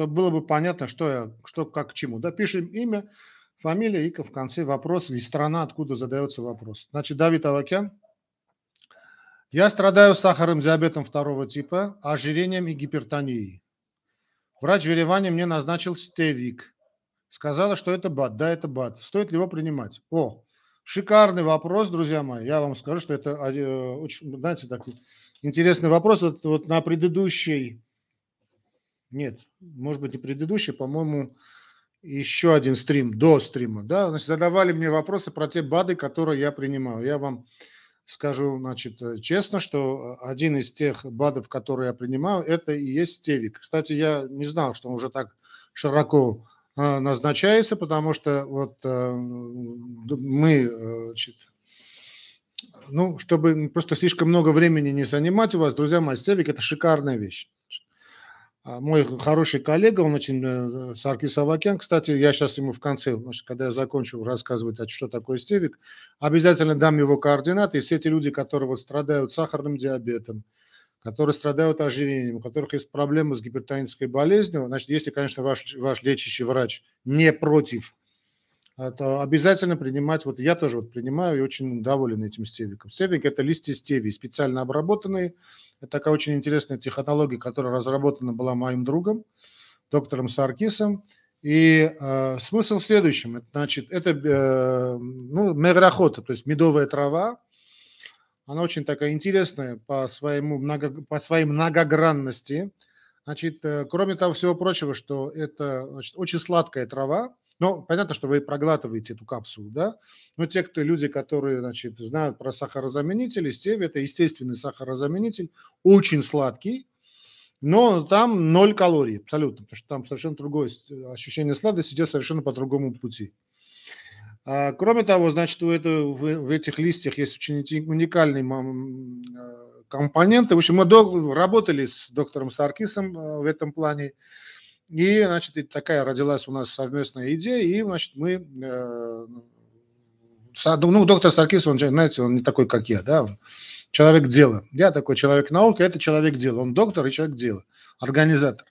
чтобы было бы понятно, что, я, что как к чему. Да, пишем имя, фамилия и в конце вопрос или страна, откуда задается вопрос. Значит, Давид Авакян. Я страдаю сахарным диабетом второго типа, ожирением и гипертонией. Врач в Ереване мне назначил стевик. Сказала, что это БАД. Да, это БАД. Стоит ли его принимать? О, шикарный вопрос, друзья мои. Я вам скажу, что это э, очень, знаете, такой интересный вопрос. Вот, вот на предыдущей, нет, может быть, не предыдущий, по-моему, еще один стрим, до стрима, да, значит, задавали мне вопросы про те БАДы, которые я принимаю. Я вам скажу, значит, э, честно, что э, один из тех БАДов, которые я принимаю, это и есть стевик. Кстати, я не знал, что он уже так широко э, назначается, потому что вот мы, значит, ну, чтобы просто слишком много времени не занимать у вас, друзья мои, стевик – это шикарная вещь. А, мой хороший коллега, он очень, э, Саркис Авакян, кстати, я сейчас ему в конце, значит, когда я закончу рассказывать, а что такое стевик, обязательно дам его координаты, и все эти люди, которые вот страдают сахарным диабетом, которые страдают ожирением, у которых есть проблемы с гипертонической болезнью, значит, если, конечно, ваш, ваш лечащий врач не против это обязательно принимать, вот я тоже вот принимаю и очень доволен этим стевиком. Стевик – это листья стевии, специально обработанные. Это такая очень интересная технология, которая разработана была моим другом, доктором Саркисом. И э, смысл в следующем. Это, значит, это э, ну, мегрохота, то есть медовая трава. Она очень такая интересная по, своему много, по своей многогранности. Значит, э, кроме того всего прочего, что это значит, очень сладкая трава, ну, понятно, что вы проглатываете эту капсулу, да, но те, кто люди, которые, значит, знают про сахарозаменители, стевия – это естественный сахарозаменитель, очень сладкий, но там ноль калорий абсолютно, потому что там совершенно другое ощущение сладости идет совершенно по другому пути. А, кроме того, значит, у это, в, в этих листьях есть очень уникальный а, компонент. В общем, мы долго работали с доктором Саркисом а, в этом плане. И, значит, такая родилась у нас совместная идея, и, значит, мы... Э, ну, доктор Саркис, он, знаете, он не такой, как я, да, он человек дела. Я такой человек науки, это человек дела. Он доктор и человек дела, организатор.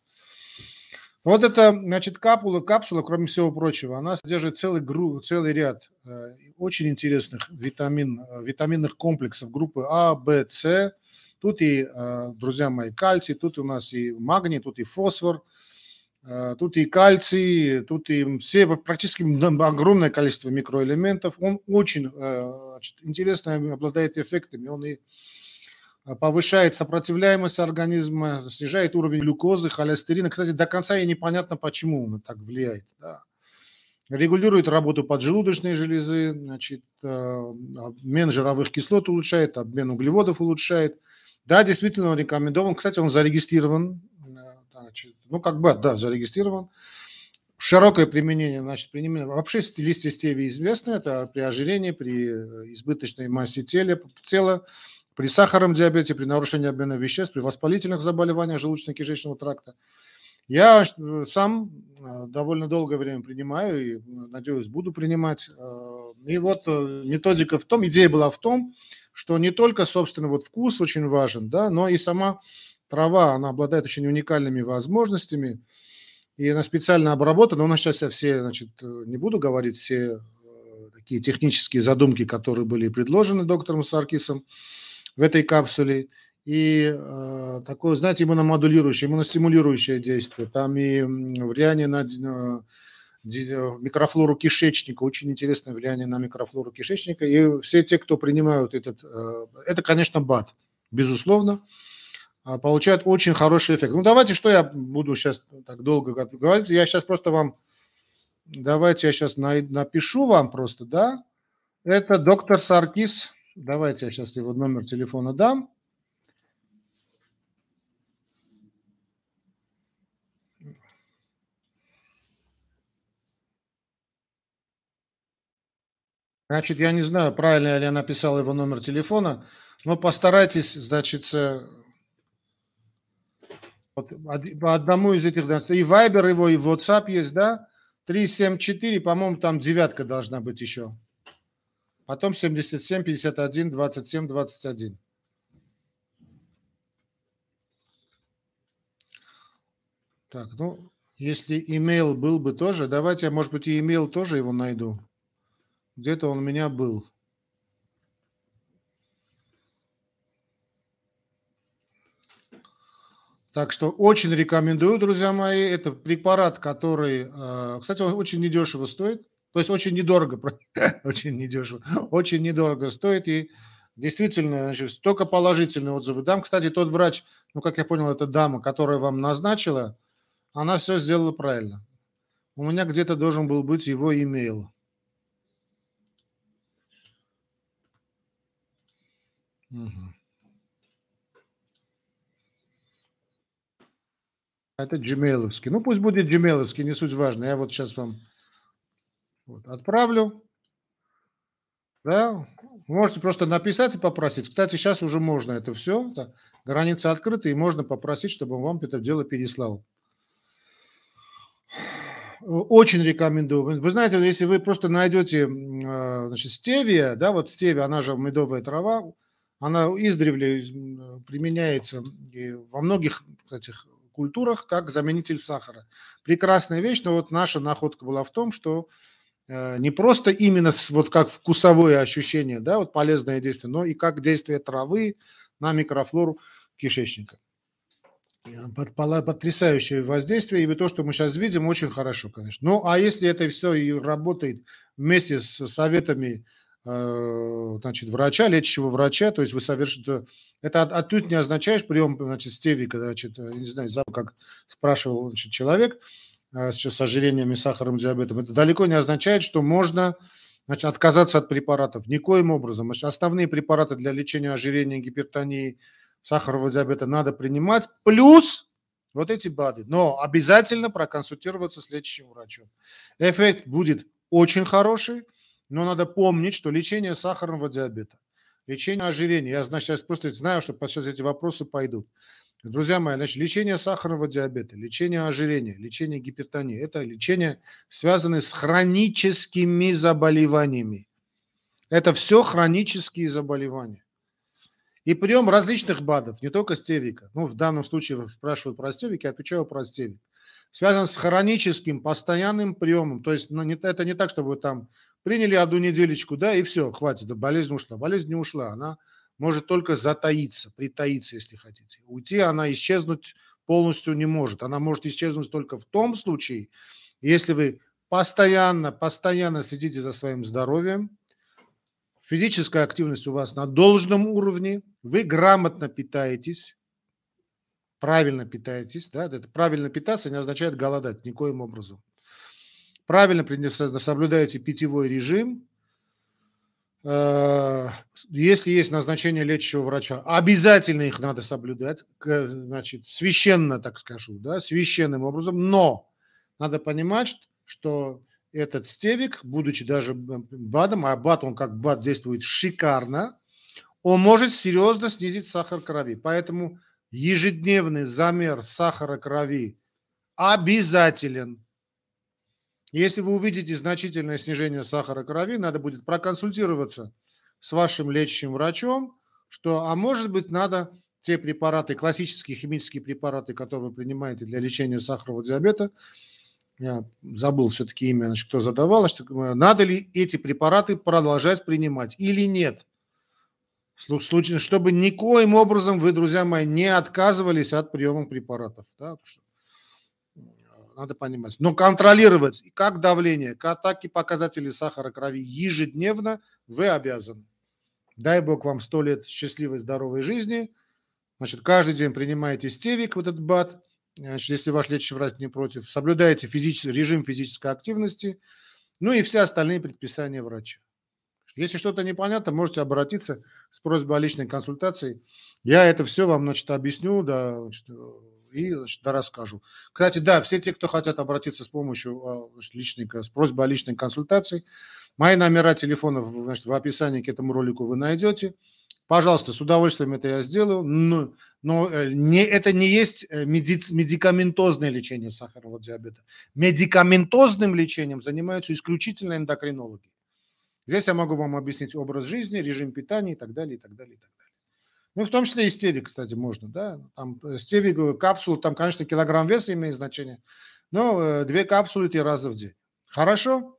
Вот это, значит, капсула, капсула, кроме всего прочего, она содержит целый, гру, целый ряд э, очень интересных витамин, витаминных комплексов группы А, Б, С. Тут и, э, друзья мои, кальций, тут у нас и магний, тут и фосфор – Э, тут и кальций, тут и все, практически огромное количество микроэлементов. Он очень э, интересно обладает эффектами. Он и э, повышает сопротивляемость организма, снижает уровень глюкозы, холестерина. Кстати, до конца и непонятно, почему он так влияет. Да. Регулирует работу поджелудочной железы, значит, обмен жировых кислот улучшает, обмен углеводов улучшает. Да, действительно, он рекомендован. Кстати, он зарегистрирован значит, ну, как бы, да, зарегистрирован. Широкое применение, значит, применение. Вообще листья стевии известны, это при ожирении, при э, избыточной массе тела, тела при сахарном диабете, при нарушении обмена веществ, при воспалительных заболеваниях желудочно-кишечного тракта. Я э, сам э, довольно долгое время принимаю и, надеюсь, буду принимать. И вот методика в том, идея была в том, что не только, собственно, вот вкус очень важен, да, но и сама трава, она обладает очень уникальными возможностями, и она специально обработана. У нас сейчас я все, значит, не буду говорить все э, такие технические задумки, которые были предложены доктором Саркисом в этой капсуле. И э, такое, знаете, иммуномодулирующее, иммуностимулирующее действие. Там и влияние на э, микрофлору кишечника, очень интересное влияние на микрофлору кишечника. И все те, кто принимают этот, э, это, конечно, БАД, безусловно. А, получают очень хороший эффект. Ну, давайте, что я буду сейчас так долго говорить. Я сейчас просто вам, давайте я сейчас напишу вам просто, да. Это доктор Саркис. Давайте я сейчас его номер телефона дам. Значит, я не знаю, правильно ли я написал его номер телефона, но постарайтесь, значит, вот, по одному из этих, и Viber его, и WhatsApp есть, да? 374, по-моему, там девятка должна быть еще. Потом 77, 51, 27, 21. Так, ну, Если имейл был бы тоже, давайте я, может быть, и имейл тоже его найду. Где-то он у меня был. Так что очень рекомендую, друзья мои. Это препарат, который, э, кстати, он очень недешево стоит. То есть очень недорого, очень недешево, очень недорого стоит. И действительно, значит, столько положительные отзывы. Дам, кстати, тот врач, ну, как я понял, это дама, которая вам назначила, она все сделала правильно. У меня где-то должен был быть его имейл. Угу. Это джимейловский. Ну, пусть будет джимейловский, не суть важно. Я вот сейчас вам вот, отправлю. Да, можете просто написать и попросить. Кстати, сейчас уже можно это все. Да, границы открыты, и можно попросить, чтобы он вам это дело переслал. Очень рекомендую. Вы знаете, если вы просто найдете а, значит, стевия, да, вот стевия, она же медовая трава, она издревле применяется во многих этих культурах как заменитель сахара. Прекрасная вещь, но вот наша находка была в том, что э, не просто именно вот как вкусовое ощущение, да, вот полезное действие, но и как действие травы на микрофлору кишечника. Потрясающее воздействие, и то, что мы сейчас видим, очень хорошо, конечно. Ну, а если это все и работает вместе с советами Э, значит, врача, лечащего врача, то есть вы совершите... Это отнюдь не означает прием, значит, стевика, значит, э, не знаю, как спрашивал значит, человек э, с ожирением и сахаром, диабетом, это далеко не означает, что можно значит, отказаться от препаратов. Никоим образом. Значит, основные препараты для лечения ожирения, гипертонии, сахарного диабета надо принимать, плюс вот эти БАДы. Но обязательно проконсультироваться с лечащим врачом. Эффект будет очень хороший, но надо помнить, что лечение сахарного диабета, лечение ожирения, я значит, сейчас просто знаю, что сейчас эти вопросы пойдут. Друзья мои, значит, лечение сахарного диабета, лечение ожирения, лечение гипертонии – это лечение, связанное с хроническими заболеваниями. Это все хронические заболевания. И прием различных БАДов, не только стевика. Ну, в данном случае спрашивают про стевик, я отвечаю про стевик. Связан с хроническим, постоянным приемом. То есть ну, это не так, чтобы вы там Приняли одну неделечку, да, и все, хватит, болезнь ушла. Болезнь не ушла, она может только затаиться, притаиться, если хотите. Уйти она исчезнуть полностью не может. Она может исчезнуть только в том случае, если вы постоянно, постоянно следите за своим здоровьем, физическая активность у вас на должном уровне, вы грамотно питаетесь, правильно питаетесь, да, это правильно питаться не означает голодать никоим образом правильно соблюдаете питьевой режим, э, если есть назначение лечащего врача, обязательно их надо соблюдать, значит, священно, так скажу, да, священным образом, но надо понимать, что этот стевик, будучи даже БАДом, а БАД, он как БАД действует шикарно, он может серьезно снизить сахар крови. Поэтому ежедневный замер сахара крови обязателен. Если вы увидите значительное снижение сахара крови, надо будет проконсультироваться с вашим лечащим врачом, что, а может быть, надо те препараты, классические химические препараты, которые вы принимаете для лечения сахарного диабета, я забыл все-таки имя, значит, кто задавал, надо ли эти препараты продолжать принимать или нет. Случае, чтобы никоим образом вы, друзья мои, не отказывались от приема препаратов. Да? надо понимать. Но контролировать как давление, так и показатели сахара крови ежедневно вы обязаны. Дай Бог вам сто лет счастливой, здоровой жизни. Значит, каждый день принимаете стевик, вот этот БАД, значит, если ваш лечащий врач не против, соблюдаете физический, режим физической активности, ну и все остальные предписания врача. Если что-то непонятно, можете обратиться с просьбой о личной консультации. Я это все вам, значит, объясню, да, значит, и значит, да, расскажу. Кстати, да, все те, кто хотят обратиться с помощью а, значит, личной, с просьбой о личной консультации, мои номера телефонов значит, в описании к этому ролику вы найдете. Пожалуйста, с удовольствием это я сделаю, но, но э, не, это не есть э, меди, медикаментозное лечение сахарного диабета. Медикаментозным лечением занимаются исключительно эндокринологи. Здесь я могу вам объяснить образ жизни, режим питания и так далее, и так далее, и так далее. Ну, в том числе и стевик, кстати, можно, да. Там э, стевик, э, капсулы, там, конечно, килограмм веса имеет значение, но две капсулы три раза в день. Хорошо?